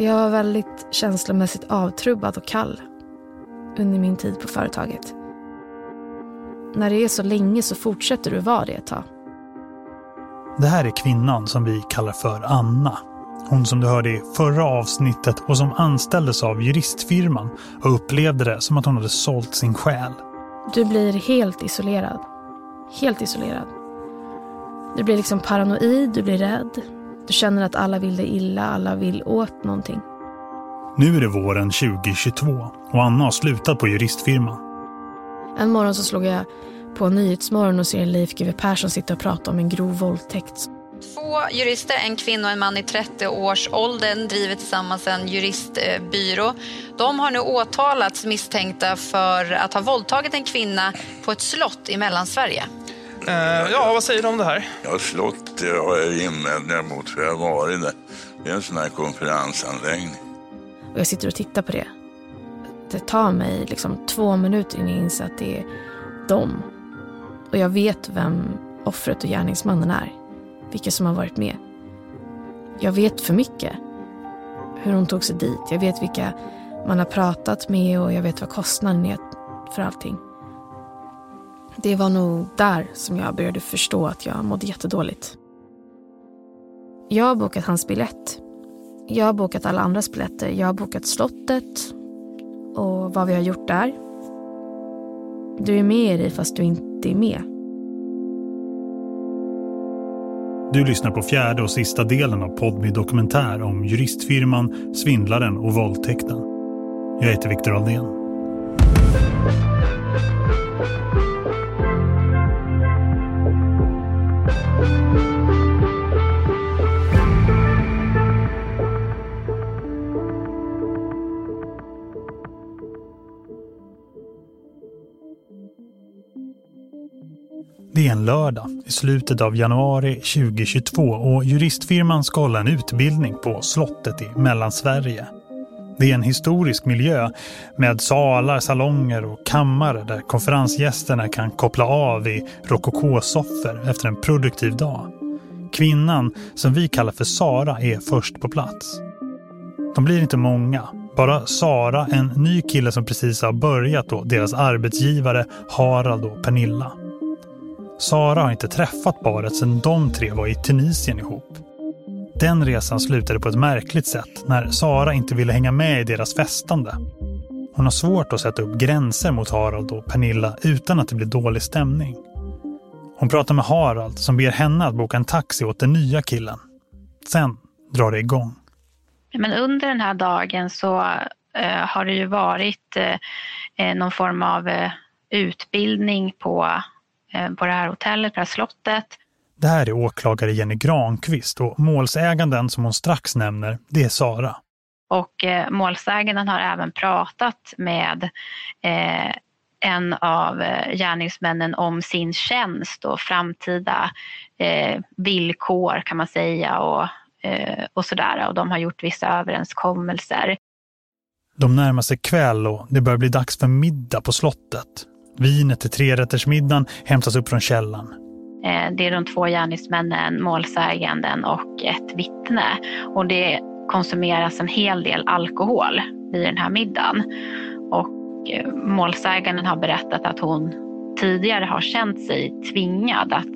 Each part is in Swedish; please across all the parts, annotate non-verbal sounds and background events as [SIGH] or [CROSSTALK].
Jag var väldigt känslomässigt avtrubbad och kall under min tid på företaget. När det är så länge så fortsätter du vara det ett tag. Det här är kvinnan som vi kallar för Anna. Hon som du hörde i förra avsnittet och som anställdes av juristfirman och upplevde det som att hon hade sålt sin själ. Du blir helt isolerad. Helt isolerad. Du blir liksom paranoid, du blir rädd. Du känner att alla vill dig illa, alla vill åt någonting. Nu är det våren 2022 och Anna har slutat på juristfirman. En morgon så slog jag på Nyhetsmorgon och ser Leif GW Persson sitta och prata om en grov våldtäkt. Två jurister, en kvinna och en man i 30-årsåldern, driver tillsammans en juristbyrå. De har nu åtalats misstänkta för att ha våldtagit en kvinna på ett slott i Mellansverige. Uh, ja, vad säger du om det här? Ja, slott har jag invändningar mot för jag har varit där. Det är en sån här konferensanläggning. Och jag sitter och tittar på det. Det tar mig liksom två minuter innan jag inser att det är dem. Och jag vet vem offret och gärningsmannen är. Vilka som har varit med. Jag vet för mycket. Hur hon tog sig dit. Jag vet vilka man har pratat med och jag vet vad kostnaden är för allting. Det var nog där som jag började förstå att jag mådde jättedåligt. Jag har bokat hans biljett. Jag har bokat alla andras biljetter. Jag har bokat slottet och vad vi har gjort där. Du är med i det fast du inte är med. Du lyssnar på fjärde och sista delen av Podmi dokumentär om juristfirman, svindlaren och våldtäkten. Jag heter Viktor Aldén. Det är en lördag i slutet av januari 2022 och juristfirman ska hålla en utbildning på slottet i Mellansverige. Det är en historisk miljö med salar, salonger och kammare där konferensgästerna kan koppla av i rokokosoffer efter en produktiv dag. Kvinnan, som vi kallar för Sara, är först på plats. De blir inte många, bara Sara, en ny kille som precis har börjat och deras arbetsgivare Harald och Pernilla. Sara har inte träffat paret sedan de tre var i Tunisien ihop. Den resan slutade på ett märkligt sätt när Sara inte ville hänga med i deras festande. Hon har svårt att sätta upp gränser mot Harald och Pernilla utan att det blir dålig stämning. Hon pratar med Harald som ber henne att boka en taxi åt den nya killen. Sen drar det igång. Men under den här dagen så eh, har det ju varit eh, eh någon form av eh, utbildning på Eh, på det här hotellet, på det här slottet. Det här är åklagare Jenny Granqvist och målsäganden som hon strax nämner, det är Sara. Och eh, målsäganden har även pratat med eh, en av eh, gärningsmännen om sin tjänst och framtida eh, villkor kan man säga och, eh, och sådär. Och de har gjort vissa överenskommelser. De närmar sig kväll och det börjar bli dags för middag på slottet. Vinet till trerättersmiddagen hämtas upp från källan. Eh, det är de två gärningsmännen, målsäganden och ett vittne. Och det konsumeras en hel del alkohol vid den här middagen. Och eh, målsäganden har berättat att hon tidigare har känt sig tvingad att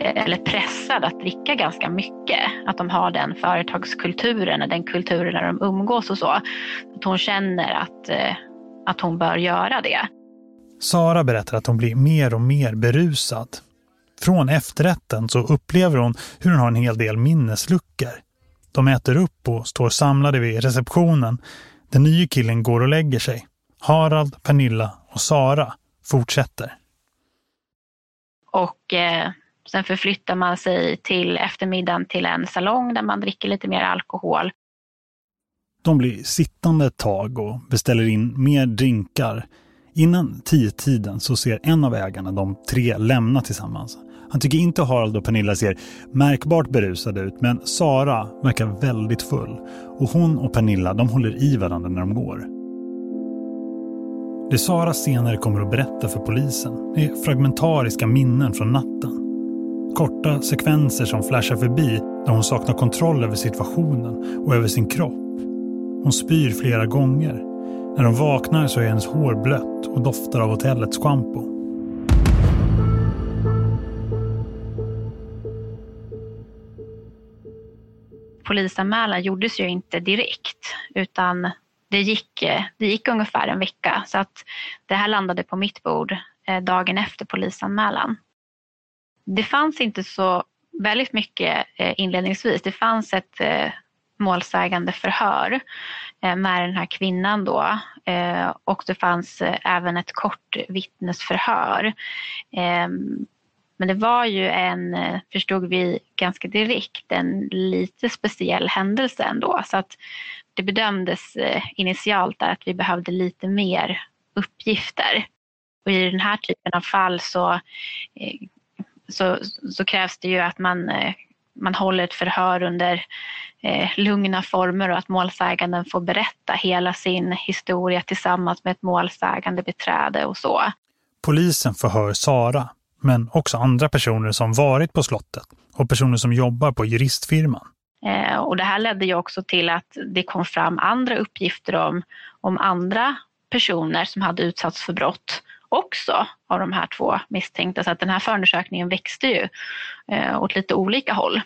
eh, eller pressad att dricka ganska mycket. Att de har den företagskulturen, den kulturen där de umgås och så. Att hon känner att, att hon bör göra det. Sara berättar att hon blir mer och mer berusad. Från efterrätten så upplever hon hur hon har en hel del minnesluckor. De äter upp och står samlade vid receptionen. Den nya killen går och lägger sig. Harald, Pernilla och Sara fortsätter. Och eh, sen förflyttar man sig till eftermiddagen till en salong där man dricker lite mer alkohol. De blir sittande ett tag och beställer in mer drinkar. Innan tio tiden så ser en av ägarna de tre lämna tillsammans. Han tycker inte Harald och Pernilla ser märkbart berusade ut men Sara verkar väldigt full. Och hon och Pernilla de håller i varandra när de går. Det Sara senare kommer att berätta för polisen är fragmentariska minnen från natten. Korta sekvenser som flashar förbi där hon saknar kontroll över situationen och över sin kropp. Hon spyr flera gånger. När hon vaknar så är hennes hår blött och doftar av hotellets schampo. Polisanmälan gjordes ju inte direkt utan det gick, eh, det gick ungefär en vecka så att det här landade på mitt bord eh, dagen efter polisanmälan. Det fanns inte så väldigt mycket eh, inledningsvis. Det fanns ett målsägande förhör med den här kvinnan då och det fanns även ett kort vittnesförhör. Ehm, men det var ju en, eh, förstod vi ganska direkt, en lite speciell händelse ändå. Så att det bedömdes eh, initialt att vi behövde lite mer uppgifter. Och i den här typen av fall så, eh, så, så krävs det ju att man, man håller ett förhör under lugna former och att målsäganden får berätta hela sin historia tillsammans med ett målsägande beträde och så. Polisen förhör Sara, men också andra personer som varit på slottet och personer som jobbar på juristfirman. Eh, och det här ledde ju också till att det kom fram andra uppgifter om, om andra personer som hade utsatts för brott också av de här två misstänkta. Så att den här förundersökningen växte ju eh, åt lite olika håll.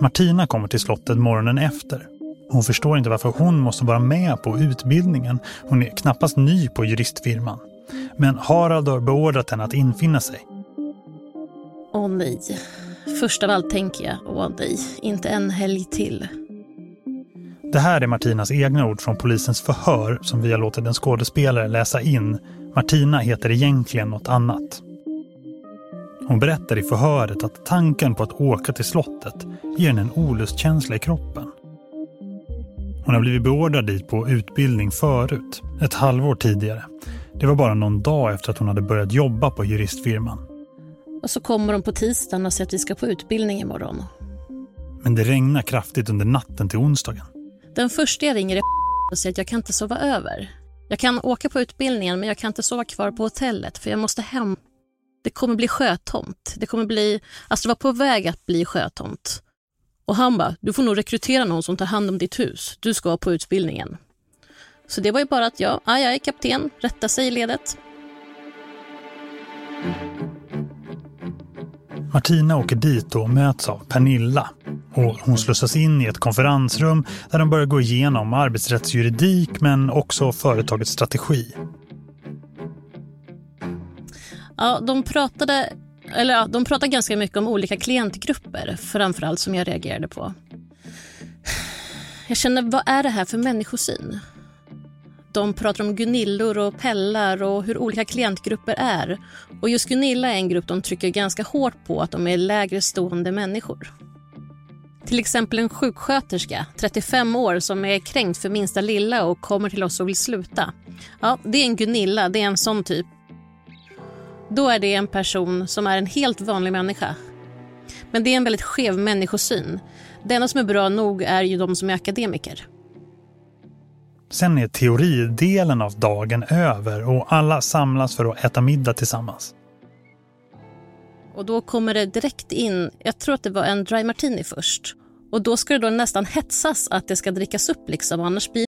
Martina kommer till slottet morgonen efter. Hon förstår inte varför hon måste vara med på utbildningen. Hon är knappast ny på juristfirman. Men Harald har beordrat henne att infinna sig. Åh nej. Först av allt tänker jag, åh nej, inte en helg till. Det här är Martinas egna ord från polisens förhör som vi har låtit en skådespelare läsa in. Martina heter egentligen något annat. Hon berättar i förhöret att tanken på att åka till slottet ger henne en olustkänsla i kroppen. Hon har blivit beordrad dit på utbildning förut, ett halvår tidigare. Det var bara någon dag efter att hon hade börjat jobba på juristfirman. Och så kommer de på tisdagen och säger att vi ska på utbildning imorgon. Men det regnar kraftigt under natten till onsdagen. Den första jag ringer är [LAUGHS] och säger att jag kan inte sova över. Jag kan åka på utbildningen men jag kan inte sova kvar på hotellet för jag måste hem. Det kommer bli sjötomt. Det kommer bli, alltså det var på väg att bli sjötomt. Och han bara, du får nog rekrytera någon som tar hand om ditt hus. Du ska på utbildningen. Så det var ju bara att jag, aj, aj, kapten, rätta sig i ledet. Martina åker dit och möts av Pernilla. Och hon slussas in i ett konferensrum där de börjar gå igenom arbetsrättsjuridik men också företagets strategi. Ja, de pratade, eller ja, de pratar ganska mycket om olika klientgrupper, framförallt som jag reagerade på. Jag känner, vad är det här för människosyn? De pratar om Gunillor och Pellar och hur olika klientgrupper är. Och just Gunilla är en grupp de trycker ganska hårt på att de är lägre stående människor. Till exempel en sjuksköterska, 35 år, som är kränkt för minsta lilla och kommer till oss och vill sluta. Ja, det är en Gunilla, det är en sån typ. Då är det en person som är en helt vanlig människa. Men det är en väldigt skev människosyn. Det enda som är bra nog är ju de som är akademiker. Sen är teoridelen av dagen över och alla samlas för att äta middag tillsammans. Och då kommer det direkt in, jag tror att det var en dry martini först. Och då ska det då nästan hetsas att det ska drickas upp liksom, annars blir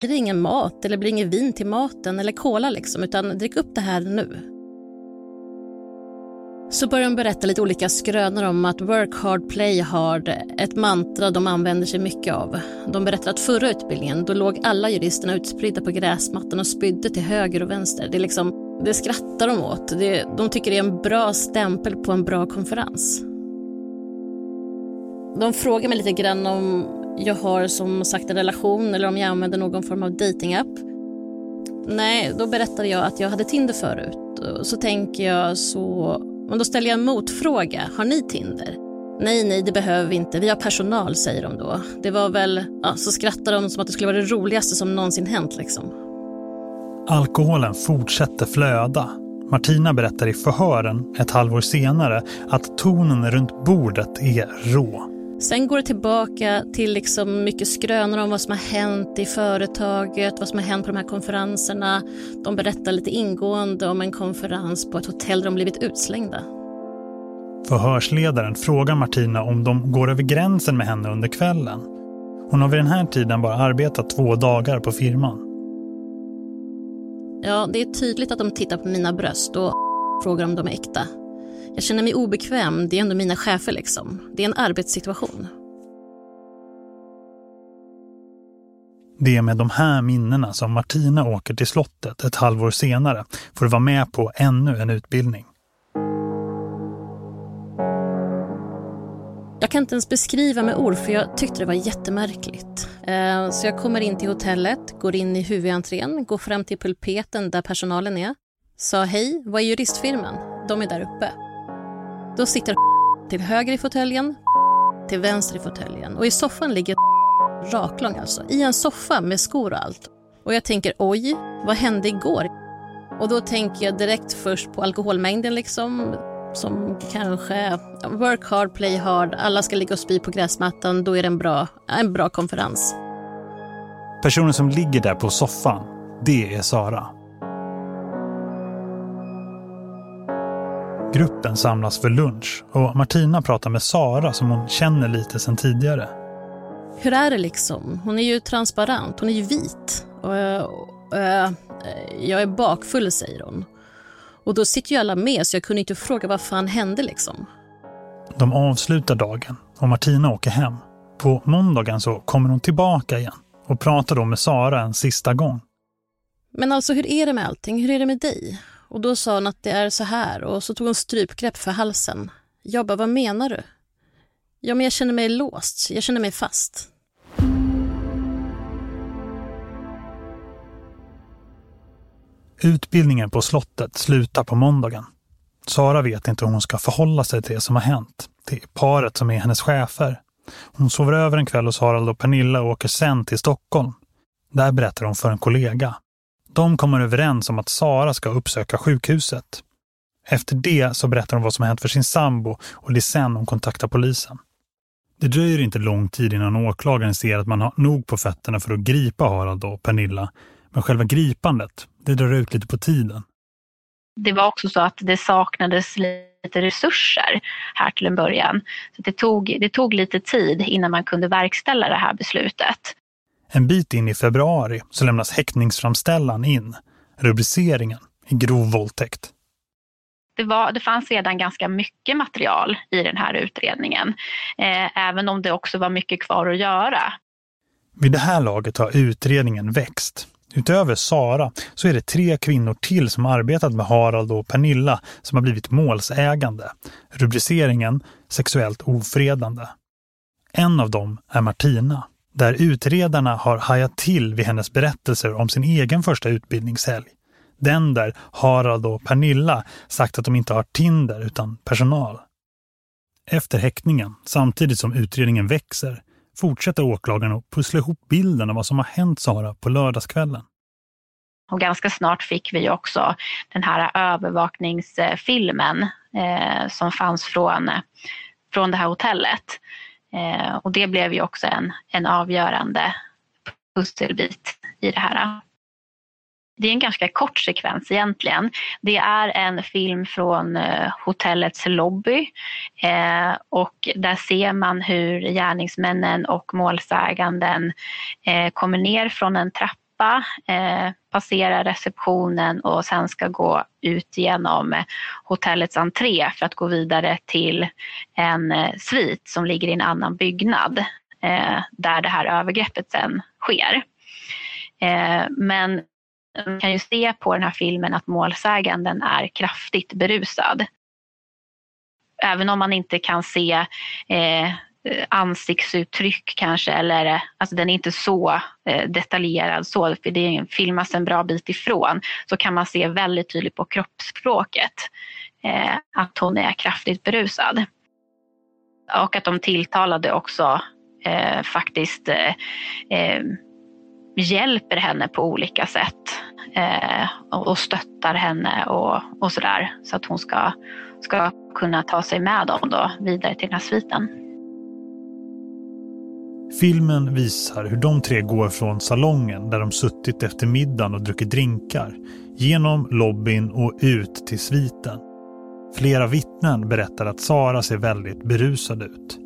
blir det ingen mat eller blir det inget vin till maten eller cola liksom, utan drick upp det här nu. Så börjar de berätta lite olika skrönor om att work hard, play hard, ett mantra de använder sig mycket av. De berättar att förra utbildningen, då låg alla juristerna utspridda på gräsmattan och spydde till höger och vänster. Det, är liksom, det skrattar de åt. Det, de tycker det är en bra stämpel på en bra konferens. De frågar mig lite grann om jag har som sagt en relation eller om jag använder någon form av datingapp. Nej, då berättade jag att jag hade Tinder förut. Så tänker jag så... Men då ställer jag en motfråga. Har ni Tinder? Nej, nej, det behöver vi inte. Vi har personal, säger de då. Det var väl... Ja, så skrattar de som att det skulle vara det roligaste som någonsin hänt liksom. Alkoholen fortsätter flöda. Martina berättar i förhören ett halvår senare att tonen runt bordet är rå. Sen går det tillbaka till liksom mycket skrönor om vad som har hänt i företaget, vad som har hänt på de här konferenserna. De berättar lite ingående om en konferens på ett hotell där de blivit utslängda. Förhörsledaren frågar Martina om de går över gränsen med henne under kvällen. Hon har vid den här tiden bara arbetat två dagar på firman. Ja, det är tydligt att de tittar på mina bröst och frågar om de är äkta. Jag känner mig obekväm, det är ändå mina chefer liksom. Det är en arbetssituation. Det är med de här minnena som Martina åker till slottet ett halvår senare för att vara med på ännu en utbildning. Jag kan inte ens beskriva med ord för jag tyckte det var jättemärkligt. Eh, så jag kommer in till hotellet, går in i huvudentrén, går fram till pulpeten där personalen är. Sa hej, vad är juristfirman? De är där uppe. Då sitter till höger i fåtöljen, till vänster i fåtöljen och i soffan ligger raklång alltså, i en soffa med skor och allt. Och jag tänker oj, vad hände igår? Och då tänker jag direkt först på alkoholmängden liksom, som kanske work hard, play hard, alla ska ligga och spy på gräsmattan, då är det en bra, en bra konferens. Personen som ligger där på soffan, det är Sara. Gruppen samlas för lunch och Martina pratar med Sara som hon känner lite sedan tidigare. Hur är det liksom? Hon är ju transparent, hon är ju vit. Och, och, och, jag är bakfull, säger hon. Och då sitter ju alla med så jag kunde inte fråga vad fan hände liksom. De avslutar dagen och Martina åker hem. På måndagen så kommer hon tillbaka igen och pratar då med Sara en sista gång. Men alltså hur är det med allting? Hur är det med dig? Och då sa hon att det är så här och så tog hon strypgrepp för halsen. Jag bara, vad menar du? Ja, men jag känner mig låst. Jag känner mig fast. Utbildningen på slottet slutar på måndagen. Sara vet inte hur hon ska förhålla sig till det som har hänt. Till paret som är hennes chefer. Hon sover över en kväll hos Harald och Pernilla och åker sen till Stockholm. Där berättar hon för en kollega. De kommer överens om att Sara ska uppsöka sjukhuset. Efter det så berättar hon vad som hänt för sin sambo och det är sen hon kontaktar polisen. Det dröjer inte lång tid innan åklagaren ser att man har nog på fötterna för att gripa Harald och Pernilla. Men själva gripandet, det drar ut lite på tiden. Det var också så att det saknades lite resurser här till en början. Så det tog, det tog lite tid innan man kunde verkställa det här beslutet. En bit in i februari så lämnas häktningsframställan in. Rubriceringen i grov våldtäkt. Det, var, det fanns redan ganska mycket material i den här utredningen. Eh, även om det också var mycket kvar att göra. Vid det här laget har utredningen växt. Utöver Sara så är det tre kvinnor till som arbetat med Harald och Pernilla som har blivit målsägande. Rubriceringen sexuellt ofredande. En av dem är Martina där utredarna har hajat till vid hennes berättelser om sin egen första utbildningshelg. Den där Harald och Pernilla sagt att de inte har Tinder utan personal. Efter häktningen, samtidigt som utredningen växer, fortsätter åklagaren att pussla ihop bilden av vad som har hänt Sara på lördagskvällen. Och ganska snart fick vi också den här övervakningsfilmen eh, som fanns från, eh, från det här hotellet. Eh, och det blev ju också en, en avgörande pusselbit i det här. Det är en ganska kort sekvens egentligen. Det är en film från eh, hotellets lobby eh, och där ser man hur gärningsmännen och målsäganden eh, kommer ner från en trappa trappa, eh, passera receptionen och sen ska gå ut genom eh, hotellets entré för att gå vidare till en eh, svit som ligger i en annan byggnad eh, där det här övergreppet sen sker. Eh, men man kan ju se på den här filmen att målsäganden är kraftigt berusad. Även om man inte kan se eh, Eh, ansiktsuttryck kanske, eller eh, alltså den är inte så eh, detaljerad så, för det filmas en bra bit ifrån, så kan man se väldigt tydligt på kroppsspråket eh, att hon är kraftigt berusad. Och att de tilltalade också eh, faktiskt eh, hjälper henne på olika sätt eh, och stöttar henne och, och sådär så att hon ska, ska kunna ta sig med dem då vidare till den här sviten. Filmen visar hur de tre går från salongen där de suttit efter middagen och druckit drinkar genom lobbyn och ut till sviten. Flera vittnen berättar att Sara ser väldigt berusad ut.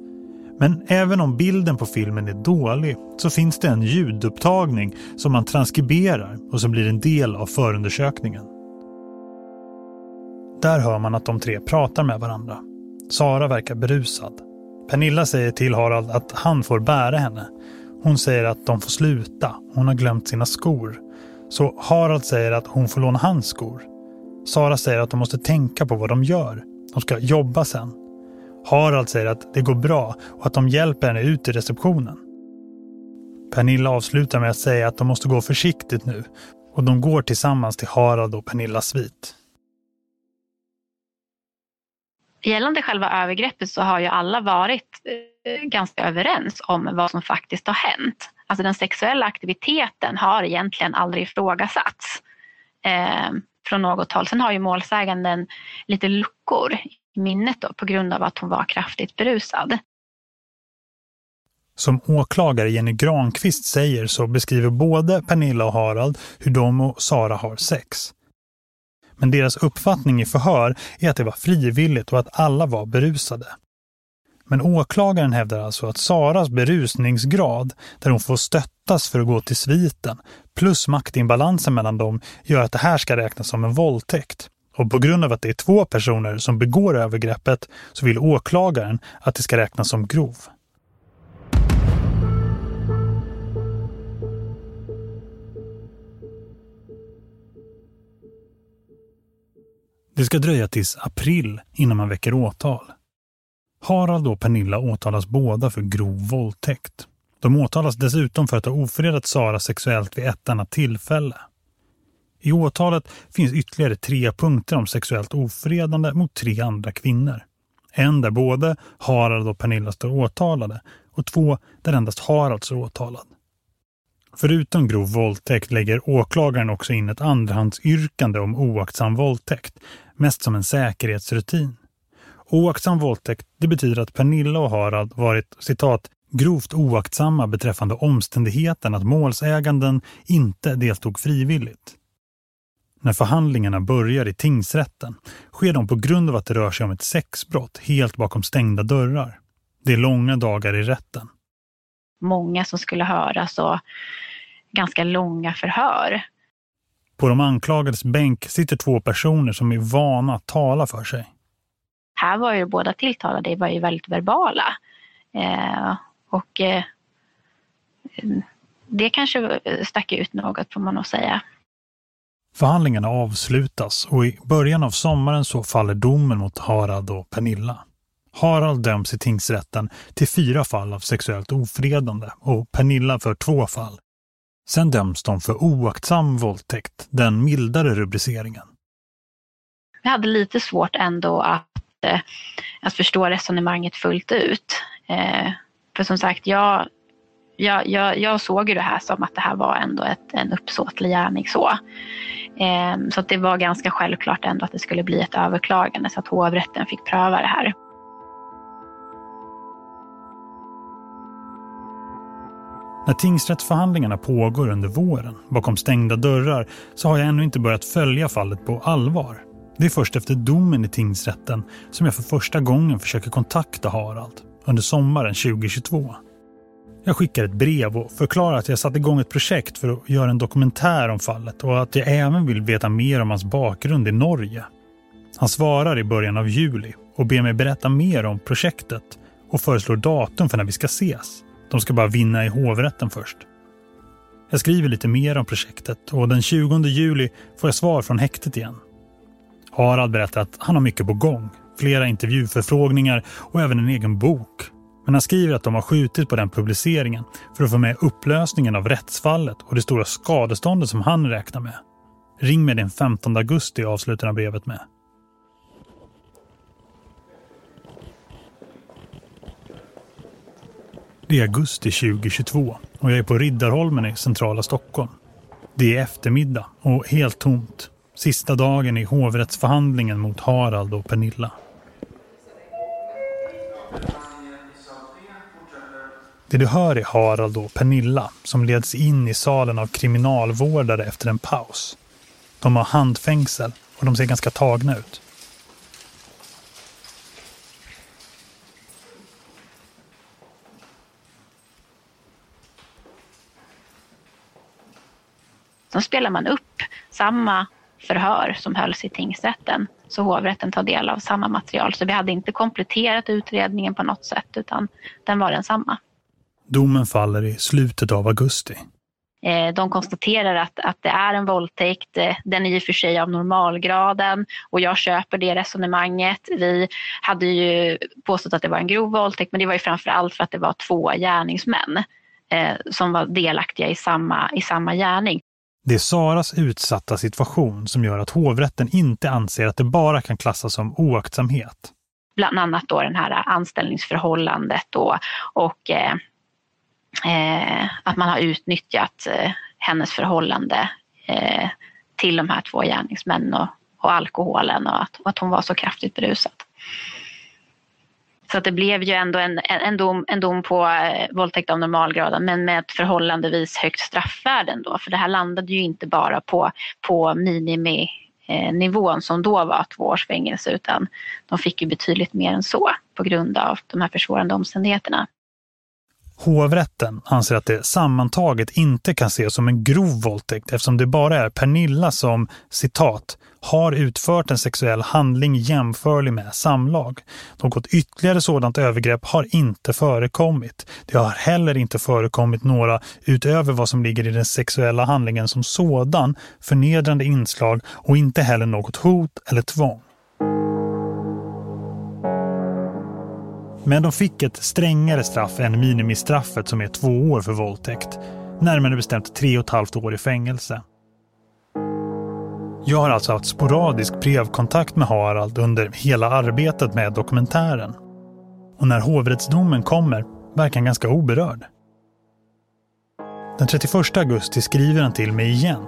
Men även om bilden på filmen är dålig så finns det en ljudupptagning som man transkriberar och som blir en del av förundersökningen. Där hör man att de tre pratar med varandra. Sara verkar berusad. Pernilla säger till Harald att han får bära henne. Hon säger att de får sluta. Hon har glömt sina skor. Så Harald säger att hon får låna hans skor. Sara säger att de måste tänka på vad de gör. De ska jobba sen. Harald säger att det går bra och att de hjälper henne ut i receptionen. Pernilla avslutar med att säga att de måste gå försiktigt nu och de går tillsammans till Harald och Pernillas svit. Gällande själva övergreppet så har ju alla varit eh, ganska överens om vad som faktiskt har hänt. Alltså den sexuella aktiviteten har egentligen aldrig ifrågasatts eh, från något håll. Sen har ju målsäganden lite luckor i minnet då, på grund av att hon var kraftigt berusad. Som åklagare Jenny Granqvist säger så beskriver både Pernilla och Harald hur de och Sara har sex. Men deras uppfattning i förhör är att det var frivilligt och att alla var berusade. Men åklagaren hävdar alltså att Saras berusningsgrad, där hon får stöttas för att gå till sviten, plus maktinbalansen mellan dem gör att det här ska räknas som en våldtäkt. Och på grund av att det är två personer som begår övergreppet så vill åklagaren att det ska räknas som grov. Det ska dröja tills april innan man väcker åtal. Harald och Pernilla åtalas båda för grov våldtäkt. De åtalas dessutom för att ha ofredat Sara sexuellt vid ett annat tillfälle. I åtalet finns ytterligare tre punkter om sexuellt ofredande mot tre andra kvinnor. En där både Harald och Pernilla står åtalade och två där endast Harald står åtalad. Förutom grov våldtäkt lägger åklagaren också in ett andrahandsyrkande om oaktsam våldtäkt, mest som en säkerhetsrutin. Oaktsam våldtäkt det betyder att Pernilla och Harald varit citat grovt oaktsamma beträffande omständigheten att målsäganden inte deltog frivilligt. När förhandlingarna börjar i tingsrätten sker de på grund av att det rör sig om ett sexbrott helt bakom stängda dörrar. Det är långa dagar i rätten. Många som skulle höras och ganska långa förhör. På de anklagades bänk sitter två personer som är vana att tala för sig. Här var ju båda tilltalade var ju väldigt verbala. Eh, och eh, det kanske stack ut något får man nog säga. Förhandlingarna avslutas och i början av sommaren så faller domen mot Harald och Pernilla. Harald döms i tingsrätten till fyra fall av sexuellt ofredande och Pernilla för två fall. Sen döms de för oaktsam våldtäkt, den mildare rubriceringen. Jag hade lite svårt ändå att, eh, att förstå resonemanget fullt ut. Eh, för som sagt, jag, jag, jag, jag såg ju det här som att det här var ändå ett, en uppsåtlig gärning. Så, eh, så att det var ganska självklart ändå att det skulle bli ett överklagande så att hovrätten fick pröva det här. När tingsrättsförhandlingarna pågår under våren bakom stängda dörrar så har jag ännu inte börjat följa fallet på allvar. Det är först efter domen i tingsrätten som jag för första gången försöker kontakta Harald under sommaren 2022. Jag skickar ett brev och förklarar att jag satt igång ett projekt för att göra en dokumentär om fallet och att jag även vill veta mer om hans bakgrund i Norge. Han svarar i början av juli och ber mig berätta mer om projektet och föreslår datum för när vi ska ses. De ska bara vinna i hovrätten först. Jag skriver lite mer om projektet och den 20 juli får jag svar från häktet igen. Harald berättar att han har mycket på gång. Flera intervjuförfrågningar och även en egen bok. Men han skriver att de har skjutit på den publiceringen för att få med upplösningen av rättsfallet och det stora skadeståndet som han räknar med. Ring mig den 15 augusti avslutar han brevet med. Det är augusti 2022 och jag är på Riddarholmen i centrala Stockholm. Det är eftermiddag och helt tomt. Sista dagen i hovrättsförhandlingen mot Harald och Pernilla. Det du hör är Harald och Pernilla som leds in i salen av kriminalvårdare efter en paus. De har handfängsel och de ser ganska tagna ut. Sen spelar man upp samma förhör som hölls i tingsrätten så hovrätten tar del av samma material. Så vi hade inte kompletterat utredningen på något sätt utan den var densamma. Domen faller i slutet av augusti. Eh, de konstaterar att, att det är en våldtäkt, eh, den är i och för sig av normalgraden och jag köper det resonemanget. Vi hade ju påstått att det var en grov våldtäkt men det var ju framför allt för att det var två gärningsmän eh, som var delaktiga i samma, i samma gärning. Det är Saras utsatta situation som gör att hovrätten inte anser att det bara kan klassas som oaktsamhet. Bland annat då den här anställningsförhållandet då, och eh, eh, att man har utnyttjat eh, hennes förhållande eh, till de här två gärningsmännen och, och alkoholen och att, och att hon var så kraftigt berusad. Så att det blev ju ändå en, en, dom, en dom på eh, våldtäkt av normalgraden men med ett förhållandevis högt straffvärde ändå. För det här landade ju inte bara på, på miniminivån som då var två års fängelse utan de fick ju betydligt mer än så på grund av de här försvårande omständigheterna. Hovrätten anser att det sammantaget inte kan ses som en grov våldtäkt eftersom det bara är Pernilla som, citat, har utfört en sexuell handling jämförlig med samlag. Något ytterligare sådant övergrepp har inte förekommit. Det har heller inte förekommit några utöver vad som ligger i den sexuella handlingen som sådan, förnedrande inslag och inte heller något hot eller tvång. Men de fick ett strängare straff än minimistraffet som är två år för våldtäkt. Närmare bestämt tre och ett halvt år i fängelse. Jag har alltså haft sporadisk brevkontakt med Harald under hela arbetet med dokumentären. Och när hovrättsdomen kommer verkar han ganska oberörd. Den 31 augusti skriver han till mig igen.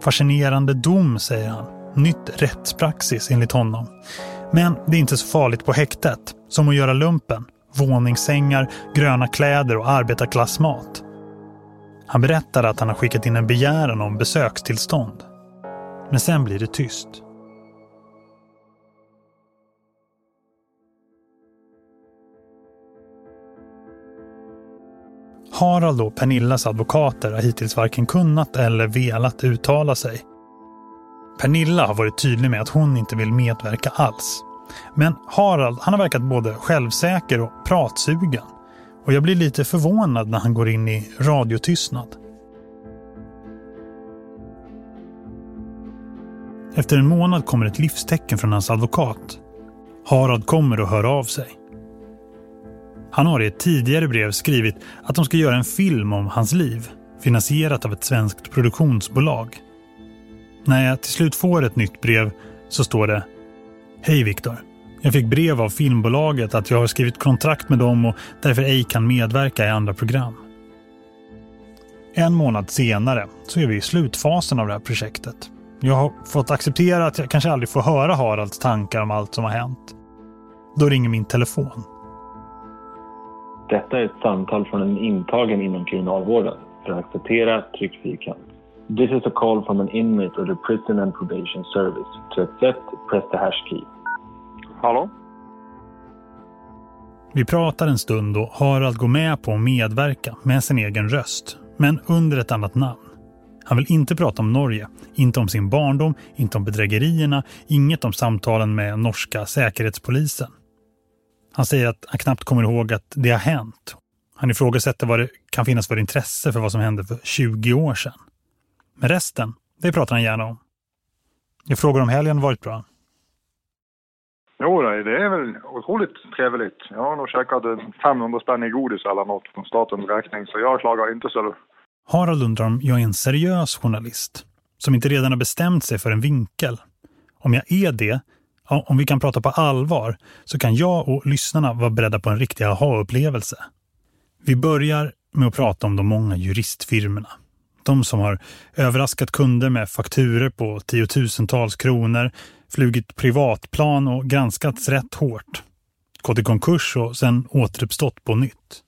Fascinerande dom, säger han. Nytt rättspraxis enligt honom. Men det är inte så farligt på häktet, som att göra lumpen, våningssängar, gröna kläder och arbetarklassmat. Han berättar att han har skickat in en begäran om besökstillstånd. Men sen blir det tyst. Harald och Pernillas advokater har hittills varken kunnat eller velat uttala sig. Pernilla har varit tydlig med att hon inte vill medverka alls. Men Harald han har verkat både självsäker och pratsugen. Och jag blir lite förvånad när han går in i radiotystnad. Efter en månad kommer ett livstecken från hans advokat. Harald kommer och hör av sig. Han har i ett tidigare brev skrivit att de ska göra en film om hans liv, finansierat av ett svenskt produktionsbolag. När jag till slut får ett nytt brev så står det Hej Viktor. Jag fick brev av filmbolaget att jag har skrivit kontrakt med dem och därför ej kan medverka i andra program. En månad senare så är vi i slutfasen av det här projektet. Jag har fått acceptera att jag kanske aldrig får höra Haralds tankar om allt som har hänt. Då ringer min telefon. Detta är ett samtal från en intagen inom kriminalvården. För att acceptera, tryckfrikan. This is a call from an inmate of the Prison and Probation Service. To accept, press the hash key. Hallå? Vi pratar en stund och Harald går med på att medverka med sin egen röst, men under ett annat namn. Han vill inte prata om Norge, inte om sin barndom, inte om bedrägerierna, inget om samtalen med norska säkerhetspolisen. Han säger att han knappt kommer ihåg att det har hänt. Han ifrågasätter vad det kan finnas för intresse för vad som hände för 20 år sedan. Men resten, det pratar han gärna om. Jag frågar om helgen varit bra. Jo, det är väl otroligt trevligt. Jag har nog käkat 500 spänn i godis eller något från statens räkning, så jag klagar inte så. Harald undrar om jag är en seriös journalist som inte redan har bestämt sig för en vinkel. Om jag är det, ja, om vi kan prata på allvar, så kan jag och lyssnarna vara beredda på en riktig aha-upplevelse. Vi börjar med att prata om de många juristfirmerna. De som har överraskat kunder med fakturer på tiotusentals kronor, flugit privatplan och granskats rätt hårt. Gått i konkurs och sen återuppstått på nytt.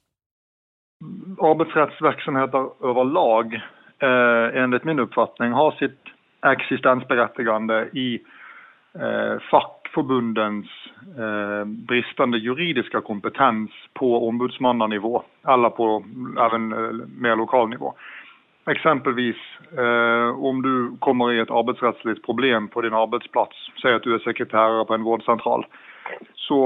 Arbetsrättsverksamheter överlag, eh, enligt min uppfattning, har sitt existensberättigande i eh, fackförbundens eh, bristande juridiska kompetens på ombudsmannanivå eller på även eh, mer lokal nivå. Exempelvis eh, om du kommer i ett arbetsrättsligt problem på din arbetsplats, säg att du är sekreterare på en vårdcentral, så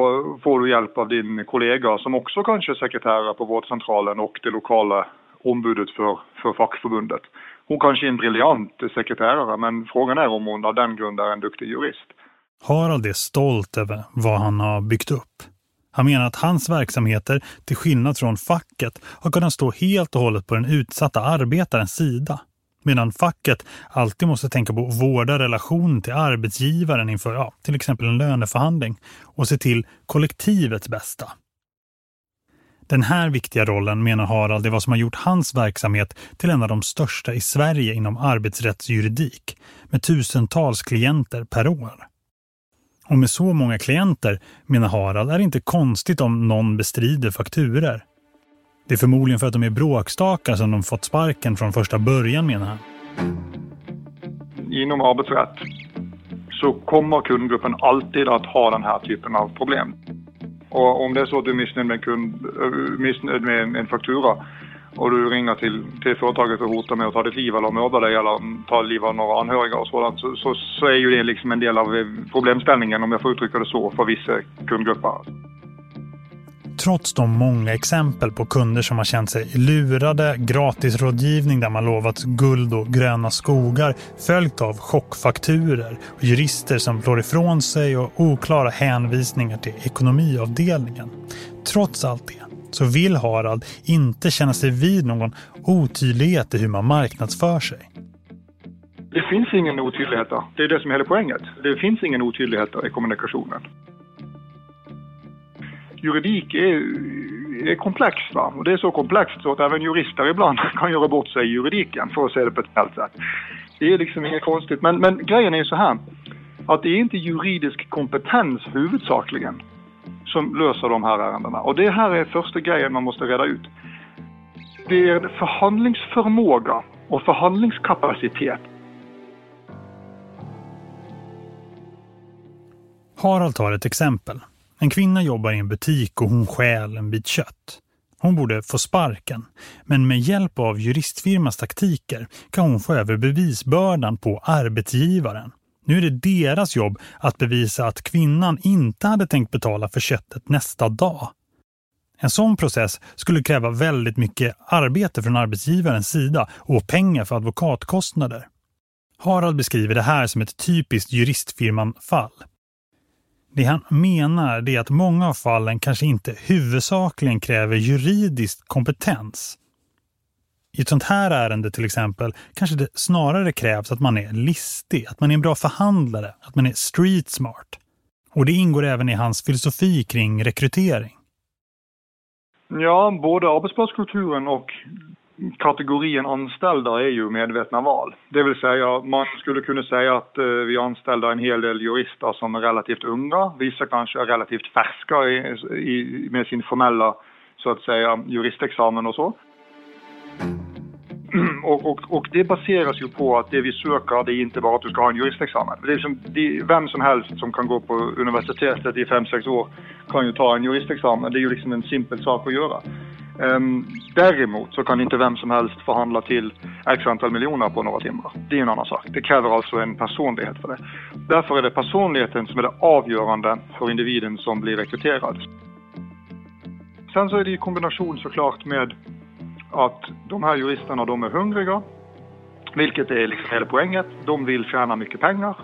får du hjälp av din kollega som också kanske är sekreterare på vårdcentralen och det lokala ombudet för, för fackförbundet. Hon kanske är en briljant sekreterare men frågan är om hon av den grunden är en duktig jurist. Harald är stolt över vad han har byggt upp. Han menar att hans verksamheter, till skillnad från facket, har kunnat stå helt och hållet på den utsatta arbetarens sida. Medan facket alltid måste tänka på att vårda relationen till arbetsgivaren inför ja, till exempel en löneförhandling och se till kollektivets bästa. Den här viktiga rollen menar Harald är vad som har gjort hans verksamhet till en av de största i Sverige inom arbetsrättsjuridik med tusentals klienter per år. Och med så många klienter, menar Harald, är det inte konstigt om någon bestrider fakturer. Det är förmodligen för att de är bråkstakar som de fått sparken från första början, menar han. Inom arbetsrätt så kommer kundgruppen alltid att ha den här typen av problem. Och om det är så att du är missnöjd med en, kund, eh, missnöjd med en, en faktura och du ringer till, till företaget och hotar med att ta ditt liv eller mörda dig eller ta liv av några anhöriga och sådant så, så, så, är ju det liksom en del av eh, problemställningen om jag får uttrycka det så för vissa kundgrupper. Trots de många exempel på kunder som har känt sig lurade, gratisrådgivning där man lovats guld och gröna skogar följt av chockfakturer och jurister som slår ifrån sig och oklara hänvisningar till ekonomiavdelningen. Trots allt det så vill Harald inte känna sig vid någon otydlighet i hur man marknadsför sig. Det finns ingen otydlighet. Det är det som är hela poängen. Det finns ingen otydlighet i kommunikationen. Juridik är, är komplext va? och det är så komplext så att även jurister ibland [LAUGHS] kan göra bort sig i juridiken för att se det på ett helt sätt. Det är liksom inget konstigt. Men, men grejen är ju så här att det är inte juridisk kompetens huvudsakligen som löser de här ärendena. Och det här är första grejen man måste reda ut. Det är förhandlingsförmåga och förhandlingskapacitet. Harald tar ett exempel. En kvinna jobbar i en butik och hon stjäl en bit kött. Hon borde få sparken, men med hjälp av juristfirmas taktiker kan hon få över bevisbördan på arbetsgivaren. Nu är det deras jobb att bevisa att kvinnan inte hade tänkt betala för köttet nästa dag. En sån process skulle kräva väldigt mycket arbete från arbetsgivarens sida och pengar för advokatkostnader. Harald beskriver det här som ett typiskt juristfirman-fall. Det han menar är att många av fallen kanske inte huvudsakligen kräver juridisk kompetens i ett sånt här ärende till exempel kanske det snarare krävs att man är listig, att man är en bra förhandlare, att man är street smart. Och det ingår även i hans filosofi kring rekrytering. Ja, både arbetsplatskulturen och kategorin anställda är ju medvetna val. Det vill säga, man skulle kunna säga att eh, vi anställer en hel del jurister som är relativt unga. Vissa kanske är relativt färska i, i, med sin formella, så att säga, juristexamen och så. [CLEARS THROAT] Och, och, och, det baseras ju på att det vi söker det är inte bara att du ska ha en juristexamen. Det är som, det, vem som helst som kan gå på universitetet i 5-6 år kan ju ta en juristexamen. Det är ju liksom en simpel sak att göra. Um, däremot så kan inte vem som helst förhandla till x antal miljoner på några timmar. Det är en annan sak. Det kräver alltså en personlighet för det. Därför är det personligheten som är det avgörande för individen som blir rekryterad. Sen så är det i kombination såklart med att de här juristerna de är hungriga, vilket är liksom hela poängen. De vill tjäna mycket pengar.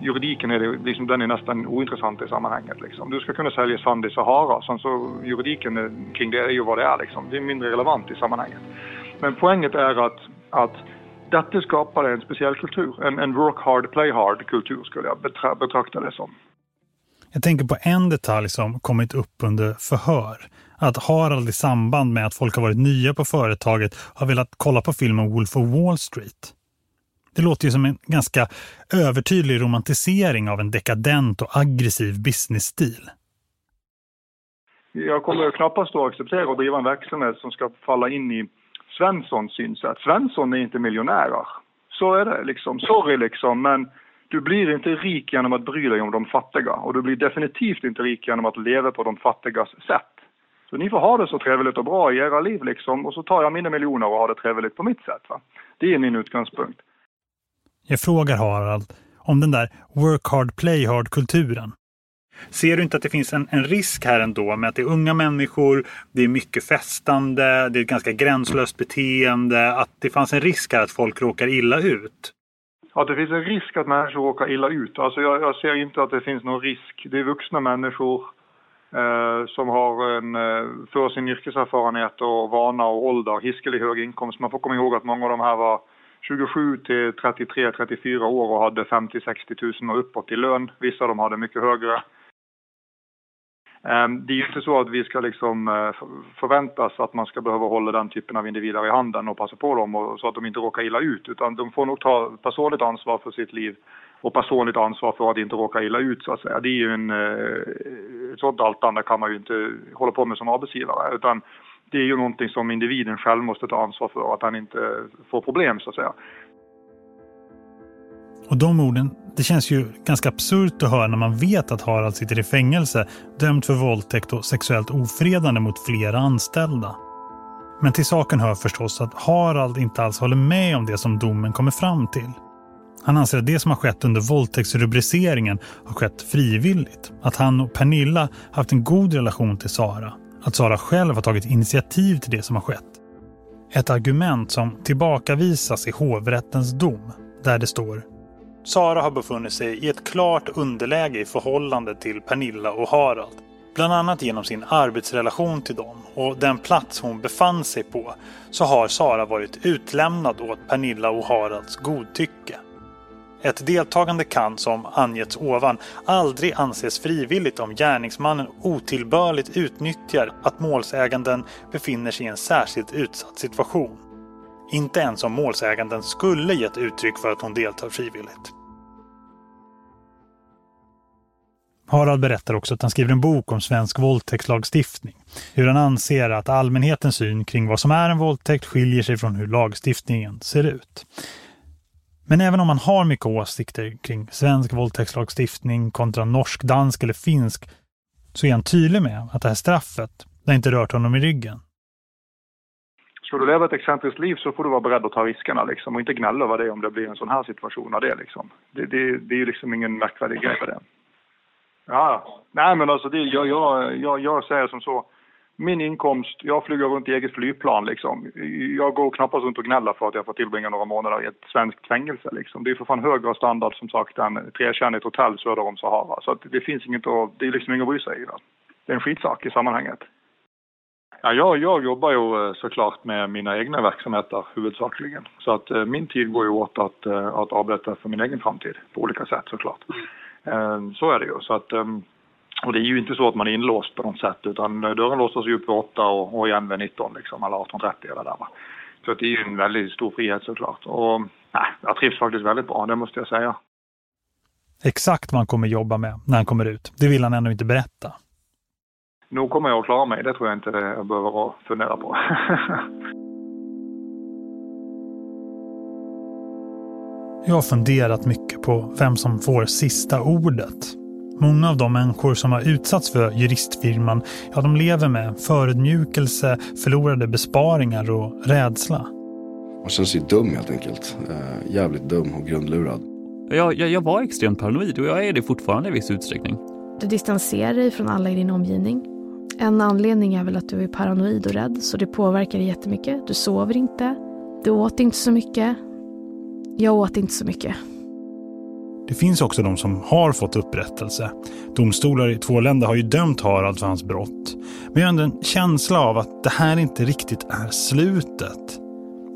Juridiken är, det, liksom, den är nästan ointressant i sammanhanget. Liksom. Du ska kunna sälja sand i Sahara, sen så juridiken kring det är ju vad det är. Liksom. Det är mindre relevant i sammanhanget. Men poängen är att, att detta skapar en speciell kultur, en, en work hard, play hard kultur skulle jag betra betrakta det som. Jag tänker på en detalj som kommit upp under förhör. Att Harald i samband med att folk har varit nya på företaget har velat kolla på filmen Wolf of Wall Street. Det låter ju som en ganska övertydlig romantisering av en dekadent och aggressiv businessstil. Jag kommer knappast att acceptera att driva en verksamhet som ska falla in i Svenssons synsätt. Svensson är inte miljonärer. Så är det liksom. Sorry liksom, men du blir inte rik genom att bry dig om de fattiga och du blir definitivt inte rik genom att leva på de fattigas sätt. Så ni får ha det så trevligt och bra i era liv liksom och så tar jag mina miljoner och har det trevligt på mitt sätt. Va? Det är min utgångspunkt. Jag frågar Harald om den där work hard, play hard-kulturen. Ser du inte att det finns en, en, risk här ändå med att det är unga människor, det är mycket festande, det är ett ganska gränslöst beteende, att det fanns en risk här att folk råkar illa ut? Att det finns en risk att människor råkar illa ut. Alltså jag, jag ser inte att det finns någon risk. Det är vuxna människor Eh, som har en, eh, för sin yrkeserfarenhet och vana och ålder, hiskelig hög inkomst. Man får komma ihåg att många av de här var 27 till 33, 34 år och hade 50-60 000 och uppåt i lön. Vissa av dem hade mycket högre. Ehm, det är ju inte så att vi ska liksom eh, förväntas att man ska behöva hålla den typen av individer i handen och passa på dem så att de inte råkar illa ut utan de får nog ta personligt ansvar för sitt liv och personligt ansvar för att inte råka illa ut så att säga. Det är ju en, eh, ett sådant daltande kan man ju inte hålla på med som arbetsgivare utan det är ju någonting som individen själv måste ta ansvar för att han inte får problem så att säga. Och de orden, det känns ju ganska absurt att höra när man vet att Harald sitter i fängelse dömd för våldtäkt och sexuellt ofredande mot flera anställda. Men till saken hör förstås att Harald inte alls håller med om det som domen kommer fram till. Han anser att det som har skett under våldtäktsrubriceringen har skett frivilligt. Att han och Pernilla haft en god relation till Sara. Att Sara själv har tagit initiativ till det som har skett. Ett argument som tillbakavisas i hovrättens dom där det står Sara har befunnit sig i ett klart underläge i förhållande till Pernilla och Harald. Bland annat genom sin arbetsrelation till dem och den plats hon befann sig på så har Sara varit utlämnad åt Pernilla och Haralds godtycke. Ett deltagande kan, som angetts ovan, aldrig anses frivilligt om gärningsmannen otillbörligt utnyttjar att målsäganden befinner sig i en särskilt utsatt situation. Inte ens om målsäganden skulle gett uttryck för att hon deltar frivilligt. Harald berättar också att han skriver en bok om svensk våldtäktslagstiftning. Hur han anser att allmänhetens syn kring vad som är en våldtäkt skiljer sig från hur lagstiftningen ser ut. Men även om man har mycket åsikter kring svensk våldtäktslagstiftning kontra norsk, dansk eller finsk så är han tydlig med att det här straffet det har inte rört honom i ryggen. Ska du leva ett excentriskt liv så får du vara beredd att ta riskerna liksom, och inte gnälla över det om det blir en sån här situation av det. Liksom. Det, det, det är ju liksom ingen märkvärdig grej med det. Ja, nej men alltså det, jag, jag, jag, jag säger som så. Min inkomst, jag flyger runt i eget flygplan liksom. Jag går knappast runt och gnäller för att jag får tillbringa några månader i ett svenskt fängelse liksom. Det är för fan högre standard som sagt än trekärnigt hotell söder om Sahara. Så det finns inget att, det är liksom inget att bry sig i. Det. det är en skitsak i sammanhanget. Ja, jag, jag jobbar ju eh, såklart med mina egna verksamheter huvudsakligen. Så att eh, min tid går ju åt att, eh, att arbeta för min egen framtid på olika sätt såklart. Mm. Ehm, så är det ju. Så att, ehm, och det är ju inte så att man är inlåst på något sätt utan dörren låses ju upp vid 8 och, och igen vid 19 liksom, eller 18.30 eller där va. Så det är ju en väldigt stor frihet såklart. Och nej, jag trivs faktiskt väldigt bra, det måste jag säga. Exakt vad han kommer jobba med när han kommer ut, det vill han ännu inte berätta. Nog kommer jag att klara mig, det tror jag inte jag behöver fundera på. [LAUGHS] Jag har funderat mycket på vem som får sista ordet. Många av de människor som har utsatts för juristfirman, ja de lever med förödmjukelse, förlorade besparingar och rädsla. Man känns ju dum helt enkelt. Eh, jävligt dum och grundlurad. Jag, jag, jag var extremt paranoid och jag är det fortfarande i viss utsträckning. Du distanserar dig från alla i din omgivning. En anledning är väl att du är paranoid och rädd så det påverkar dig jättemycket. Du sover inte. Du åt inte så mycket. Jag åt inte så mycket. Det finns också de som har fått upprättelse. Domstolar i två länder har ju dömt Harald för hans brott. Men jag har ändå en känsla av att det här inte riktigt är slutet.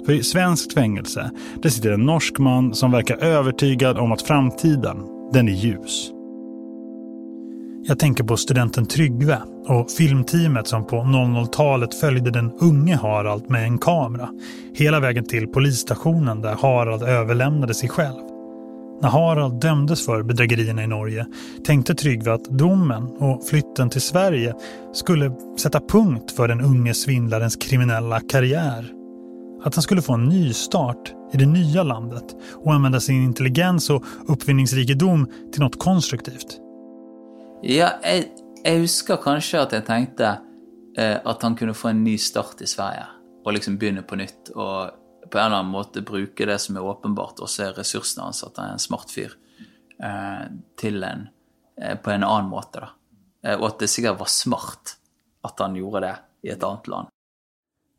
För i svenskt fängelse, där sitter en norsk man som verkar övertygad om att framtiden, den är ljus. Jag tänker på studenten Tryggve och filmteamet som på 00-talet följde den unge Harald med en kamera. Hela vägen till polisstationen där Harald överlämnade sig själv. När Harald dömdes för bedrägerierna i Norge tänkte Tryggve att domen och flytten till Sverige skulle sätta punkt för den unge svindlarens kriminella karriär. Att han skulle få en ny start i det nya landet och använda sin intelligens och uppfinningsrikedom till något konstruktivt. Ja, jag, jeg husker kanskje at jeg eh, att han kunde få en ny start i Sverige. och liksom börja på nytt. och på en eller annen måte bruke det som er åpenbart, og se ressursene hans, at han er en smart fyr, eh, til en eh, på en annen måte. da. Eh, og at det sikkert var smart at han gjorde det i ett annat land.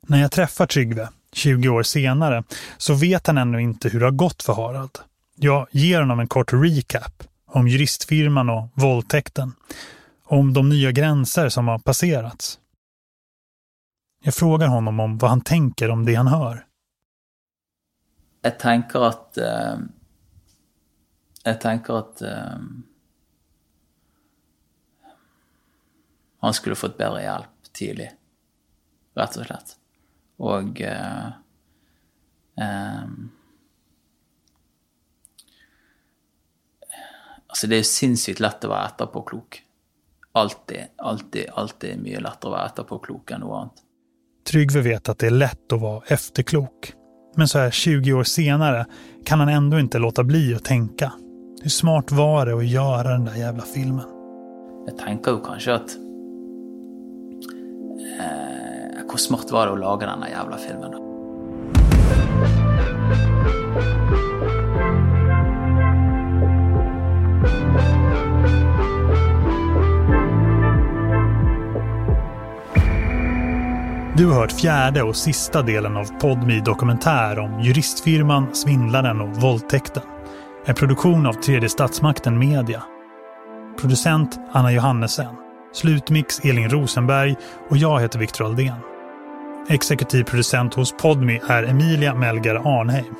När jag träffar Trygve, 20 år senare, så vet han ännu inte hur det har gått för Harald. Jag ger honom en kort recap om juristfirman och våldtäkten. Om de nya gränser som har passerats. Jag frågar honom om vad han tänker om det han hör. Jeg tenker at eh, Jeg tenker at eh, han skulle fått bedre hjelp tidlig, rett og slett. Og eh, Altså, det er jo sinnssykt lett å være etterpåklok. Alltid, alltid, alltid mye lettere å være etterpåklok enn noe annet. Trygve vet att det är lätt att vara efterklok. Men så här 20 år senare kan han ändå inte låta bli att tänka. Hur smart var det att göra den där jävla filmen? Jag tänker ju kanske att... eh, hur smart var det att laga den där jävla filmen, Du har hört fjärde och sista delen av Podmi dokumentär om juristfirman, svindlaren och våldtäkten. En produktion av tredje statsmakten media. Producent Anna Johannesen. Slutmix Elin Rosenberg och jag heter Viktor Aldén. Exekutiv producent hos Podmi är Emilia Melgar Arnheim.